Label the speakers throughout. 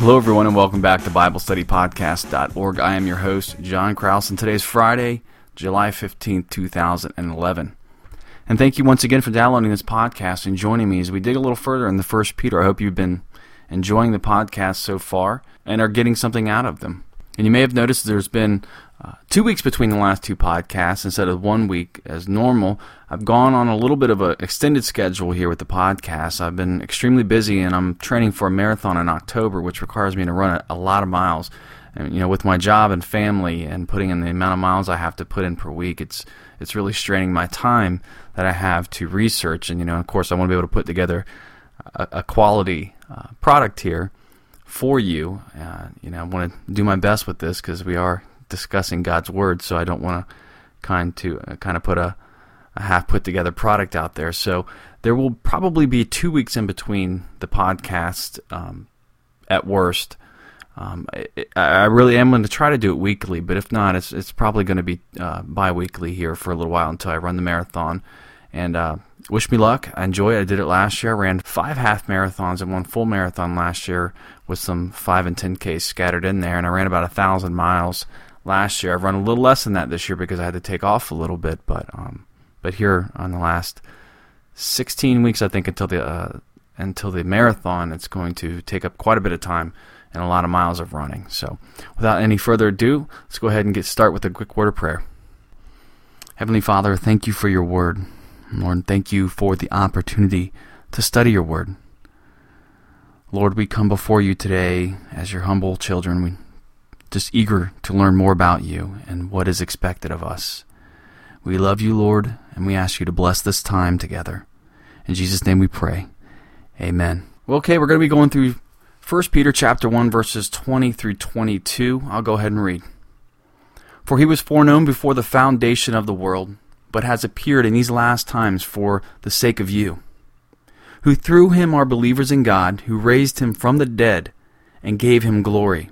Speaker 1: Hello, everyone, and welcome back to BibleStudyPodcast.org. I am your host, John Kraus, and today is Friday, July 15th, 2011. And thank you once again for downloading this podcast and joining me as we dig a little further in the First Peter. I hope you've been enjoying the podcast so far and are getting something out of them. And you may have noticed there's been uh, two weeks between the last two podcasts instead of one week as normal. I've gone on a little bit of an extended schedule here with the podcast. I've been extremely busy and I'm training for a marathon in October, which requires me to run a, lot of miles. And, you know, with my job and family and putting in the amount of miles I have to put in per week, it's it's really straining my time that I have to research. And you know, of course, I want to be able to put together a, a quality uh, product here for you. Uh, you know, I want to do my best with this because we are discussing God's word, so I don't want to kind to uh, kind of put a, a half put together product out there. So there will probably be two weeks in between the podcast, um, at worst. Um, I, I really am going to try to do it weekly, but if not, it's it's probably going to be uh, bi-weekly here for a little while until I run the marathon. And uh, wish me luck. I enjoy it. I did it last year. I ran five half marathons and one full marathon last year with some five and ten Ks scattered in there, and I ran about a thousand miles last year. I've run a little less than that this year because I had to take off a little bit, but um, but here on the last 16 weeks, I think until the uh, until the marathon, it's going to take up quite a bit of time and a lot of miles of running. So, without any further ado, let's go ahead and get started with a quick word of prayer. Heavenly Father, thank you for your word. Lord, thank you for the opportunity to study your word. Lord, we come before you today as your humble children. We just eager to learn more about you and what is expected of us. We love you, Lord, and we ask you to bless this time together. In Jesus' name we pray. Amen. Well, okay, we're going to be going through 1 Peter chapter 1 verses 20 through 22. I'll go ahead and read. For he was foreknown before the foundation of the world, but has appeared in these last times for the sake of you, who through him are believers in God, who raised him from the dead and gave him glory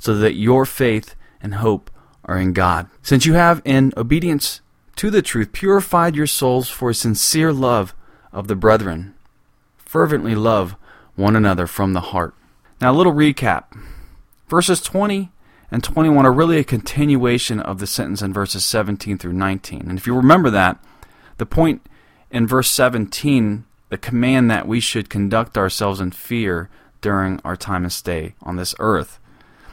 Speaker 1: so that your faith and hope are in God. Since you have, in obedience to the truth, purified your souls for sincere love of the brethren, fervently love one another from the heart. Now, a little recap. Verses 20 and 21 are really a continuation of the sentence in verses 17 through 19. And if you remember that, the point in verse 17, the command that we should conduct ourselves in fear during our time of stay on this earth.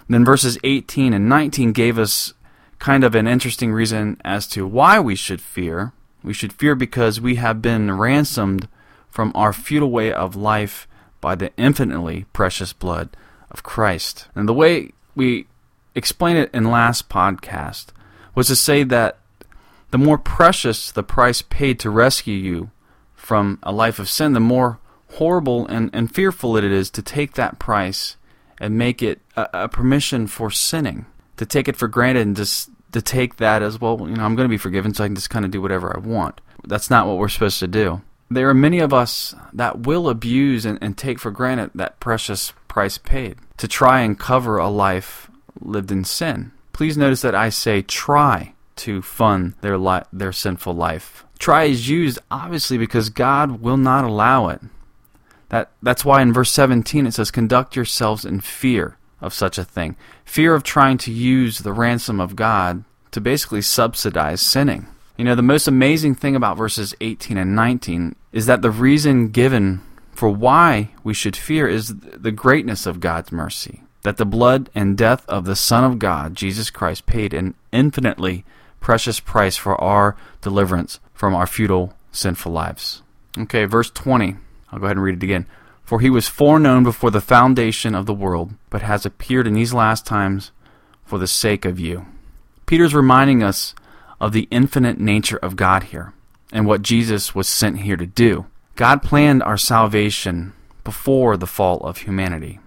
Speaker 1: Then verses 18 and 19 gave us kind of an interesting reason as to why we should fear. We should fear because we have been ransomed from our futile way of life by the infinitely precious blood of Christ. And the way we explained it in last podcast was to say that the more precious the price paid to rescue you from a life of sin, the more horrible and, and fearful it is to take that price and make it a, a permission for sinning. To take it for granted and just to take that as well, you know, I'm going to be forgiven, so I can just kind of do whatever I want. That's not what we're supposed to do. There are many of us that will abuse and, and take for granted that precious price paid to try and cover a life lived in sin. Please notice that I say try to fund their li- their sinful life. Try is used obviously because God will not allow it. That, that's why in verse 17 it says, Conduct yourselves in fear of such a thing. Fear of trying to use the ransom of God to basically subsidize sinning. You know, the most amazing thing about verses 18 and 19 is that the reason given for why we should fear is the greatness of God's mercy. That the blood and death of the Son of God, Jesus Christ, paid an infinitely precious price for our deliverance from our futile, sinful lives. Okay, verse 20. I'll go ahead and read it again. For he was foreknown before the foundation of the world, but has appeared in these last times for the sake of you. Peter's reminding us of the infinite nature of God here and what Jesus was sent here to do. God planned our salvation before the fall of humanity.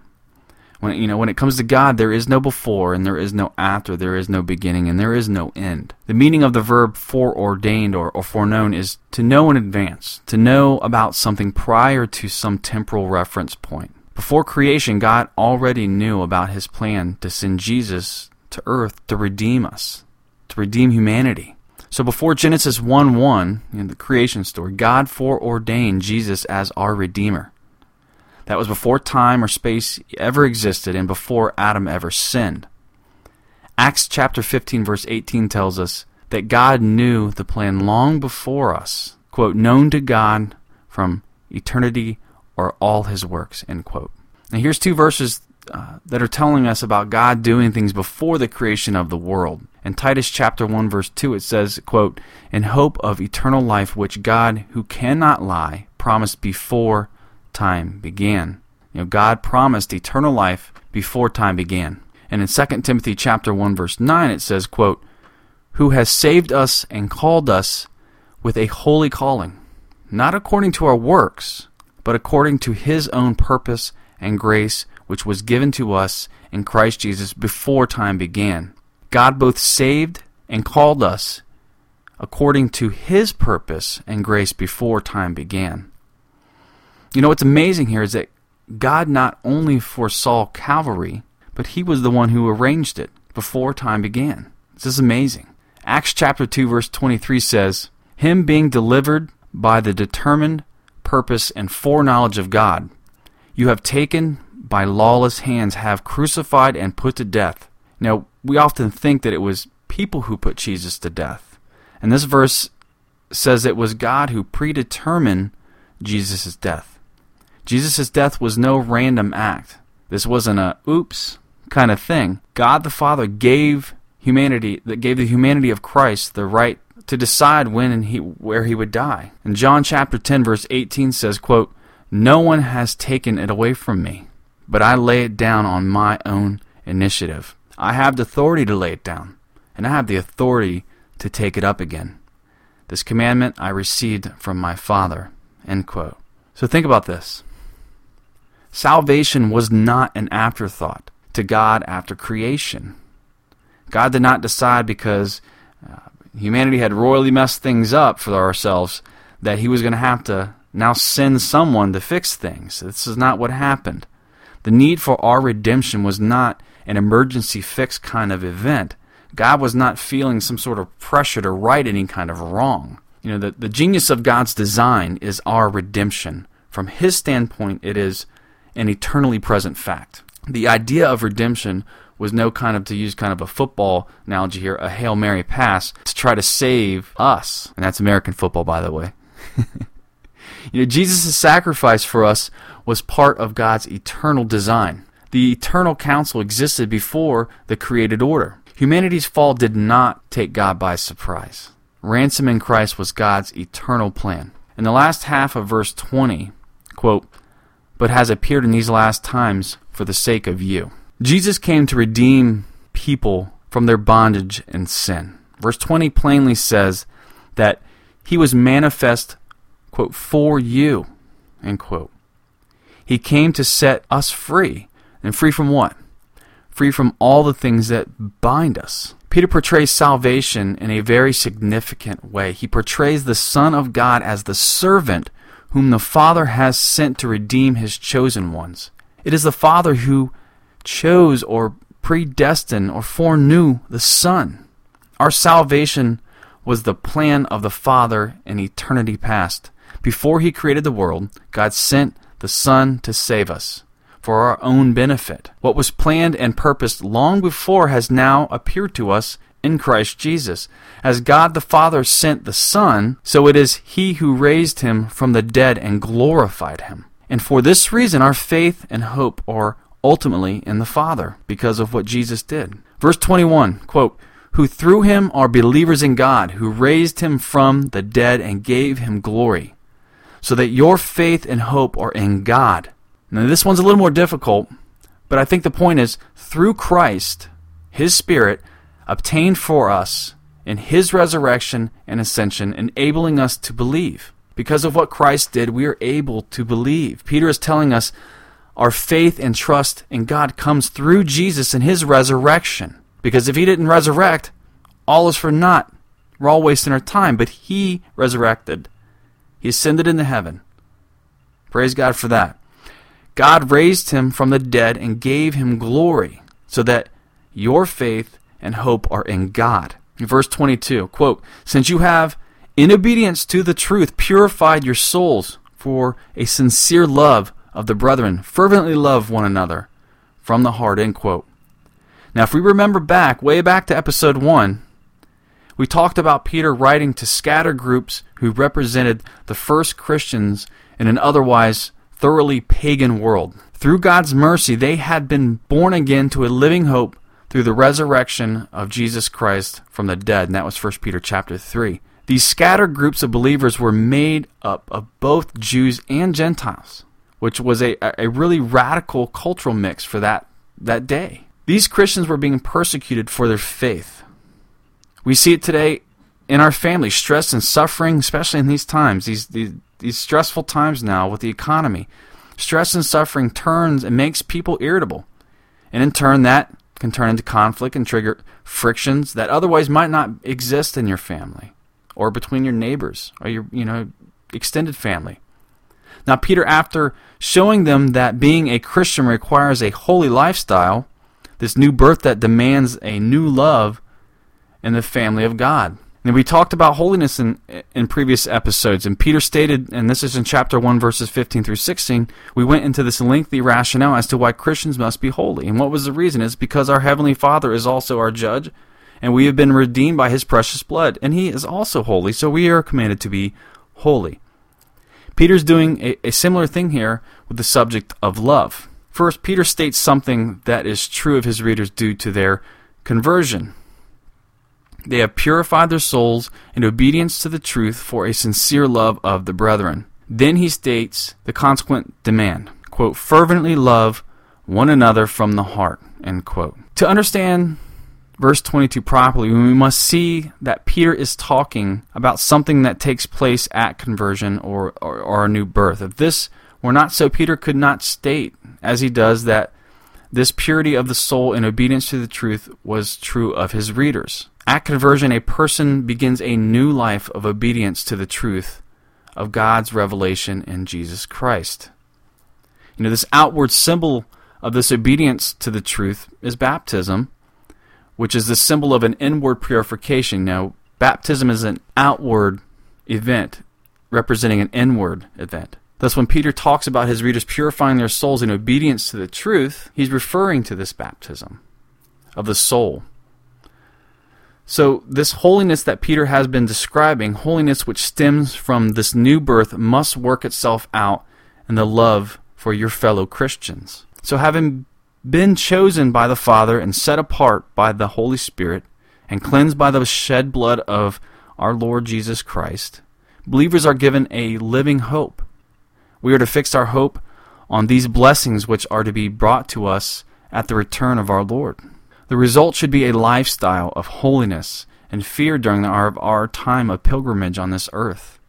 Speaker 1: When you know when it comes to God, there is no before and there is no after, there is no beginning and there is no end. The meaning of the verb foreordained or, or foreknown is to know in advance, to know about something prior to some temporal reference point. Before creation, God already knew about his plan to send Jesus to earth to redeem us, to redeem humanity. So before Genesis 1 1, in the creation story, God foreordained Jesus as our Redeemer. That was before time or space ever existed and before Adam ever sinned. Acts chapter 15 verse 18 tells us that God knew the plan long before us, quote, known to God from eternity or all his works, end quote. Now here's two verses uh, that are telling us about God doing things before the creation of the world. In Titus chapter 1 verse 2 it says, quote, "In hope of eternal life which God who cannot lie promised before time began." You know, God promised eternal life before time began. And in 2 Timothy chapter 1 verse 9 it says, quote, "Who has saved us and called us with a holy calling, not according to our works, but according to his own purpose and grace which was given to us in Christ Jesus before time began. God both saved and called us according to his purpose and grace before time began. You know what's amazing here is that God not only foresaw Calvary, but he was the one who arranged it before time began. This is amazing. Acts chapter 2 verse 23 says, "Him being delivered by the determined purpose and foreknowledge of God, you have taken by lawless hands have crucified and put to death. Now, we often think that it was people who put Jesus to death. And this verse says it was God who predetermined Jesus' death. Jesus' death was no random act. This wasn't a oops kind of thing. God the Father gave humanity that gave the humanity of Christ the right to decide when and he, where he would die. And John chapter 10 verse 18 says, quote, "No one has taken it away from me, but I lay it down on my own initiative. I have the authority to lay it down, and I have the authority to take it up again. This commandment I received from my Father. End quote. So think about this. Salvation was not an afterthought to God after creation. God did not decide because uh, humanity had royally messed things up for ourselves that he was going to have to now send someone to fix things. This is not what happened. The need for our redemption was not an emergency fix kind of event. God was not feeling some sort of pressure to right any kind of wrong. You know, the, the genius of God's design is our redemption. From His standpoint, it is an eternally present fact. The idea of redemption was no kind of, to use kind of a football analogy here, a Hail Mary pass to try to save us. And that's American football, by the way. you know, Jesus' sacrifice for us was part of God's eternal design. The eternal counsel existed before the created order. Humanity's fall did not take God by surprise. Ransom in Christ was God's eternal plan. In the last half of verse 20, quote, but has appeared in these last times for the sake of you. Jesus came to redeem people from their bondage and sin. Verse 20 plainly says that he was manifest, quote, for you, end quote. He came to set us free. And free from what? Free from all the things that bind us. Peter portrays salvation in a very significant way. He portrays the Son of God as the servant whom the Father has sent to redeem his chosen ones. It is the Father who chose or predestined or foreknew the Son. Our salvation was the plan of the Father in eternity past. Before he created the world, God sent the Son to save us for our own benefit. What was planned and purposed long before has now appeared to us in Christ Jesus. As God the Father sent the Son, so it is He who raised him from the dead and glorified him. And for this reason, our faith and hope are ultimately in the Father because of what Jesus did. Verse 21, quote, who through him are believers in God, who raised him from the dead and gave him glory so that your faith and hope are in God. Now, this one's a little more difficult, but I think the point is through Christ, His Spirit obtained for us in His resurrection and ascension, enabling us to believe. Because of what Christ did, we are able to believe. Peter is telling us our faith and trust in God comes through Jesus and His resurrection. Because if He didn't resurrect, all is for naught. We're all wasting our time. But He resurrected. He ascended into heaven. Praise God for that. God raised him from the dead and gave him glory, so that your faith and hope are in God. Verse 22, quote, Since you have, in obedience to the truth, purified your souls for a sincere love of the brethren. Fervently love one another from the heart. End quote. Now, if we remember back, way back to episode 1, we talked about Peter writing to scattered groups who represented the first Christians in an otherwise thoroughly pagan world. Through God's mercy, they had been born again to a living hope through the resurrection of Jesus Christ from the dead, and that was 1 Peter chapter 3. These scattered groups of believers were made up of both Jews and Gentiles, which was a, a really radical cultural mix for that, that day. These Christians were being persecuted for their faith. We see it today in our family, stress and suffering, especially in these times, these, these, these stressful times now with the economy. Stress and suffering turns and makes people irritable. And in turn, that can turn into conflict and trigger frictions that otherwise might not exist in your family or between your neighbors or your you know extended family. Now Peter after showing them that being a Christian requires a holy lifestyle, this new birth that demands a new love in the family of God. And we talked about holiness in in previous episodes, and Peter stated, and this is in chapter 1, verses 15 through 16, we went into this lengthy rationale as to why Christians must be holy. And what was the reason? It's because our Heavenly Father is also our judge, and we have been redeemed by His precious blood, and He is also holy, so we are commanded to be holy. Peter's doing a, a similar thing here with the subject of love. First, Peter states something that is true of his readers due to their conversion. They have purified their souls in obedience to the truth for a sincere love of the brethren. Then he states the consequent demand, quote, fervently love one another from the heart, end quote. To understand verse 22 properly, we must see that Peter is talking about something that takes place at conversion or, or, or a new birth. If this were not so, Peter could not state, as he does, that this purity of the soul in obedience to the truth was true of his readers. At conversion, a person begins a new life of obedience to the truth of God's revelation in Jesus Christ. You know, this outward symbol of this obedience to the truth is baptism, which is the symbol of an inward purification. Now, baptism is an outward event representing an inward event. Thus, when Peter talks about his readers purifying their souls in obedience to the truth, he's referring to this baptism of the soul. So, this holiness that Peter has been describing, holiness which stems from this new birth, must work itself out in the love for your fellow Christians. So, having been chosen by the Father and set apart by the Holy Spirit and cleansed by the shed blood of our Lord Jesus Christ, believers are given a living hope. We are to fix our hope on these blessings which are to be brought to us at the return of our Lord. The result should be a lifestyle of holiness and fear during our, our time of pilgrimage on this earth.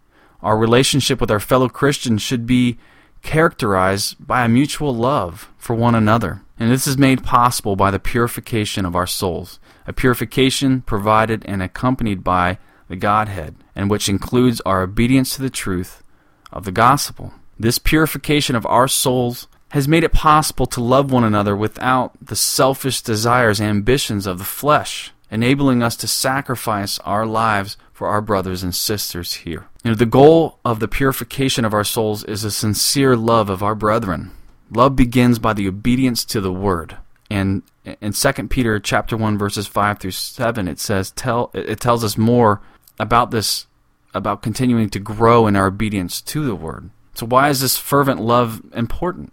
Speaker 1: Our relationship with our fellow Christians should be characterized by a mutual love for one another. And this is made possible by the purification of our souls, a purification provided and accompanied by the Godhead, and which includes our obedience to the truth of the gospel. This purification of our souls has made it possible to love one another without the selfish desires and ambitions of the flesh, enabling us to sacrifice our lives for our brothers and sisters here. You know, the goal of the purification of our souls is a sincere love of our brethren. Love begins by the obedience to the word. And in 2 Peter chapter 1 verses 5 through 7 it says tell it tells us more about this about continuing to grow in our obedience to the word. So why is this fervent love important?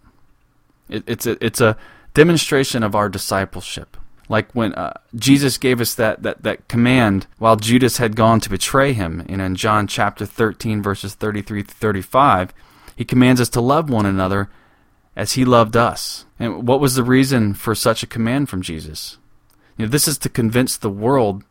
Speaker 1: It, it's a it's a demonstration of our discipleship. Like when uh, Jesus gave us that, that, that command while Judas had gone to betray him, and in John chapter 13, verses 33 to 35, he commands us to love one another as he loved us. And what was the reason for such a command from Jesus? You know, this is to convince the world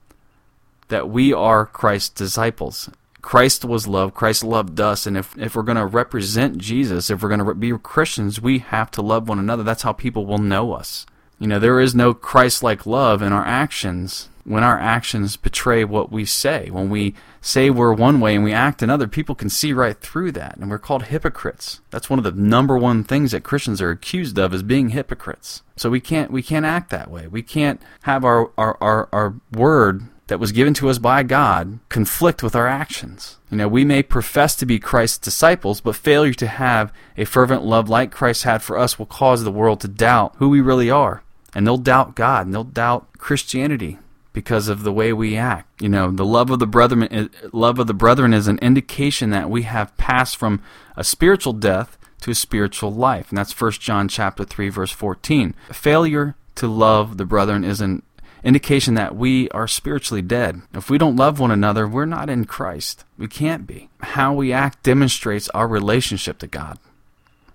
Speaker 1: that we are Christ's disciples. Christ was love. Christ loved us. And if, if we're going to represent Jesus, if we're going to be Christians, we have to love one another. That's how people will know us. You know, there is no Christ like love in our actions when our actions betray what we say. When we say we're one way and we act another, people can see right through that. And we're called hypocrites. That's one of the number one things that Christians are accused of is being hypocrites. So we can't we can't act that way. We can't have our, our, our, our word that was given to us by God conflict with our actions. You know, we may profess to be Christ's disciples, but failure to have a fervent love like Christ had for us will cause the world to doubt who we really are. And they'll doubt God, and they'll doubt Christianity because of the way we act. You know, the love of the brethren eh, love of the brethren is an indication that we have passed from a spiritual death to a spiritual life. And that's 1 John chapter 3 verse 14. Failure to love the brethren is an indication that we are spiritually dead. If we don't love one another, we're not in Christ. We can't be. How we act demonstrates our relationship to God.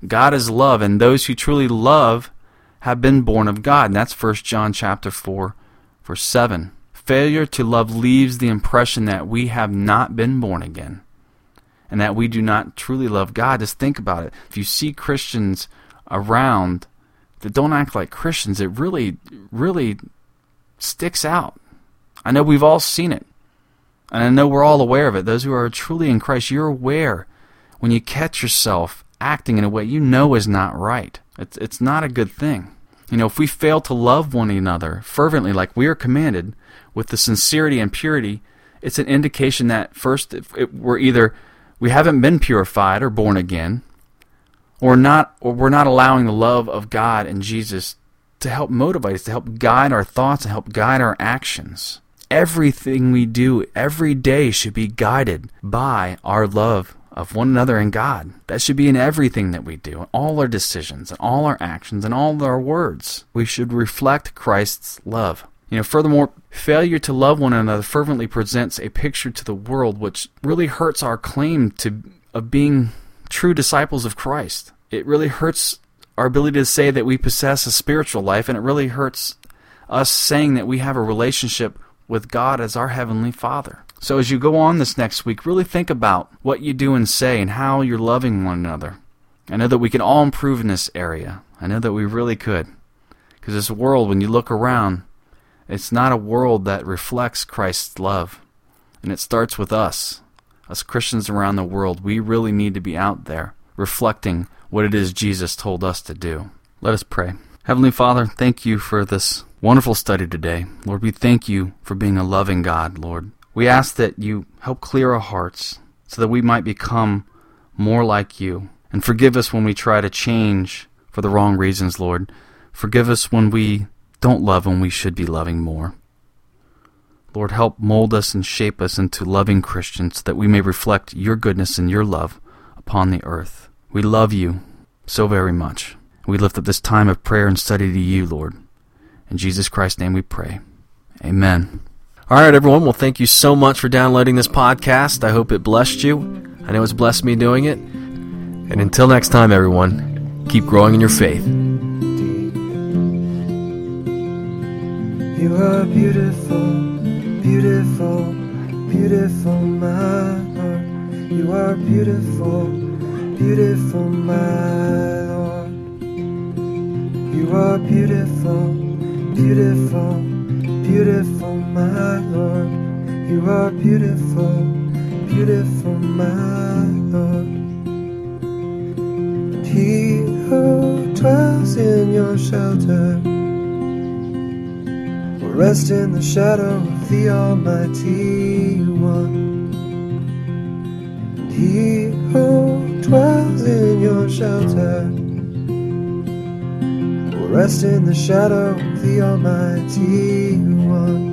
Speaker 1: God is love, and those who truly love have been born of God. And that's 1 John chapter 4, verse 7. Failure to love leaves the impression that we have not been born again and that we do not truly love God. Just think about it. If you see Christians around that don't act like Christians, it really, really sticks out. I know we've all seen it. And I know we're all aware of it. Those who are truly in Christ, you're aware when you catch yourself acting in a way you know is not right. It's, it's not a good thing. You know, if we fail to love one another fervently like we are commanded with the sincerity and purity, it's an indication that first it, we're either we haven't been purified or born again, or not or we're not allowing the love of God and Jesus to help motivate us, to help guide our thoughts and help guide our actions. Everything we do every day should be guided by our love of one another and God. That should be in everything that we do, all our decisions, and all our actions, and all our words. We should reflect Christ's love. You know, furthermore, failure to love one another fervently presents a picture to the world which really hurts our claim to of being true disciples of Christ. It really hurts our ability to say that we possess a spiritual life, and it really hurts us saying that we have a relationship with God as our Heavenly Father. So, as you go on this next week, really think about what you do and say and how you're loving one another. I know that we can all improve in this area. I know that we really could. Because this world, when you look around, it's not a world that reflects Christ's love. And it starts with us. Us Christians around the world, we really need to be out there reflecting what it is Jesus told us to do. Let us pray. Heavenly Father, thank you for this wonderful study today. Lord, we thank you for being a loving God, Lord. We ask that you help clear our hearts so that we might become more like you. And forgive us when we try to change for the wrong reasons, Lord. Forgive us when we don't love when we should be loving more. Lord, help mold us and shape us into loving Christians so that we may reflect your goodness and your love upon the earth. We love you so very much. We lift up this time of prayer and study to you, Lord. In Jesus Christ's name we pray. Amen. All right, everyone. Well, thank you so much for downloading this podcast. I hope it blessed you. I know it's blessed me doing it. And until next time, everyone, keep growing in your faith.
Speaker 2: You are beautiful, beautiful, beautiful, my Lord. You are beautiful beautiful, my Lord. You are beautiful, beautiful, beautiful, my Lord. You are beautiful, beautiful, my Lord. And he who dwells in your shelter will rest in the shadow of the Almighty One. He who dwells in your shelter will rest in the shadow of the Almighty One.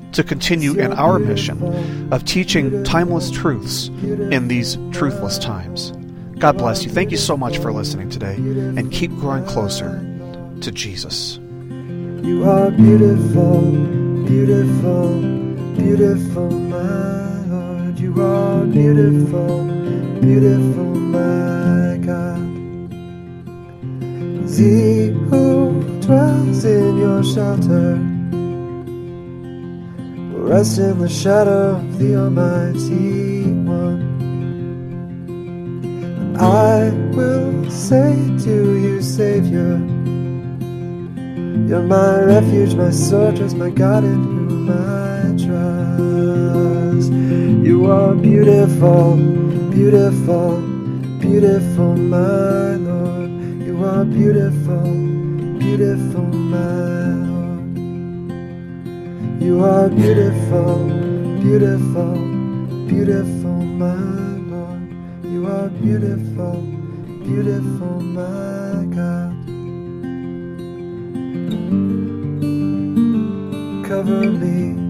Speaker 3: to continue in our mission of teaching timeless truths in these truthless times. God bless you. Thank you so much for listening today, and keep growing closer to Jesus.
Speaker 2: You are beautiful, beautiful, beautiful, my Lord. You are beautiful, beautiful, my God. He who dwells in your shelter rest in the shadow of the Almighty One. And I will say to you, Savior, You're my refuge, my fortress, my God in whom I trust. You are beautiful, beautiful, beautiful, my Lord. You are beautiful, beautiful, my. You are beautiful, beautiful, beautiful, my Lord. You are beautiful, beautiful, my God. Cover me,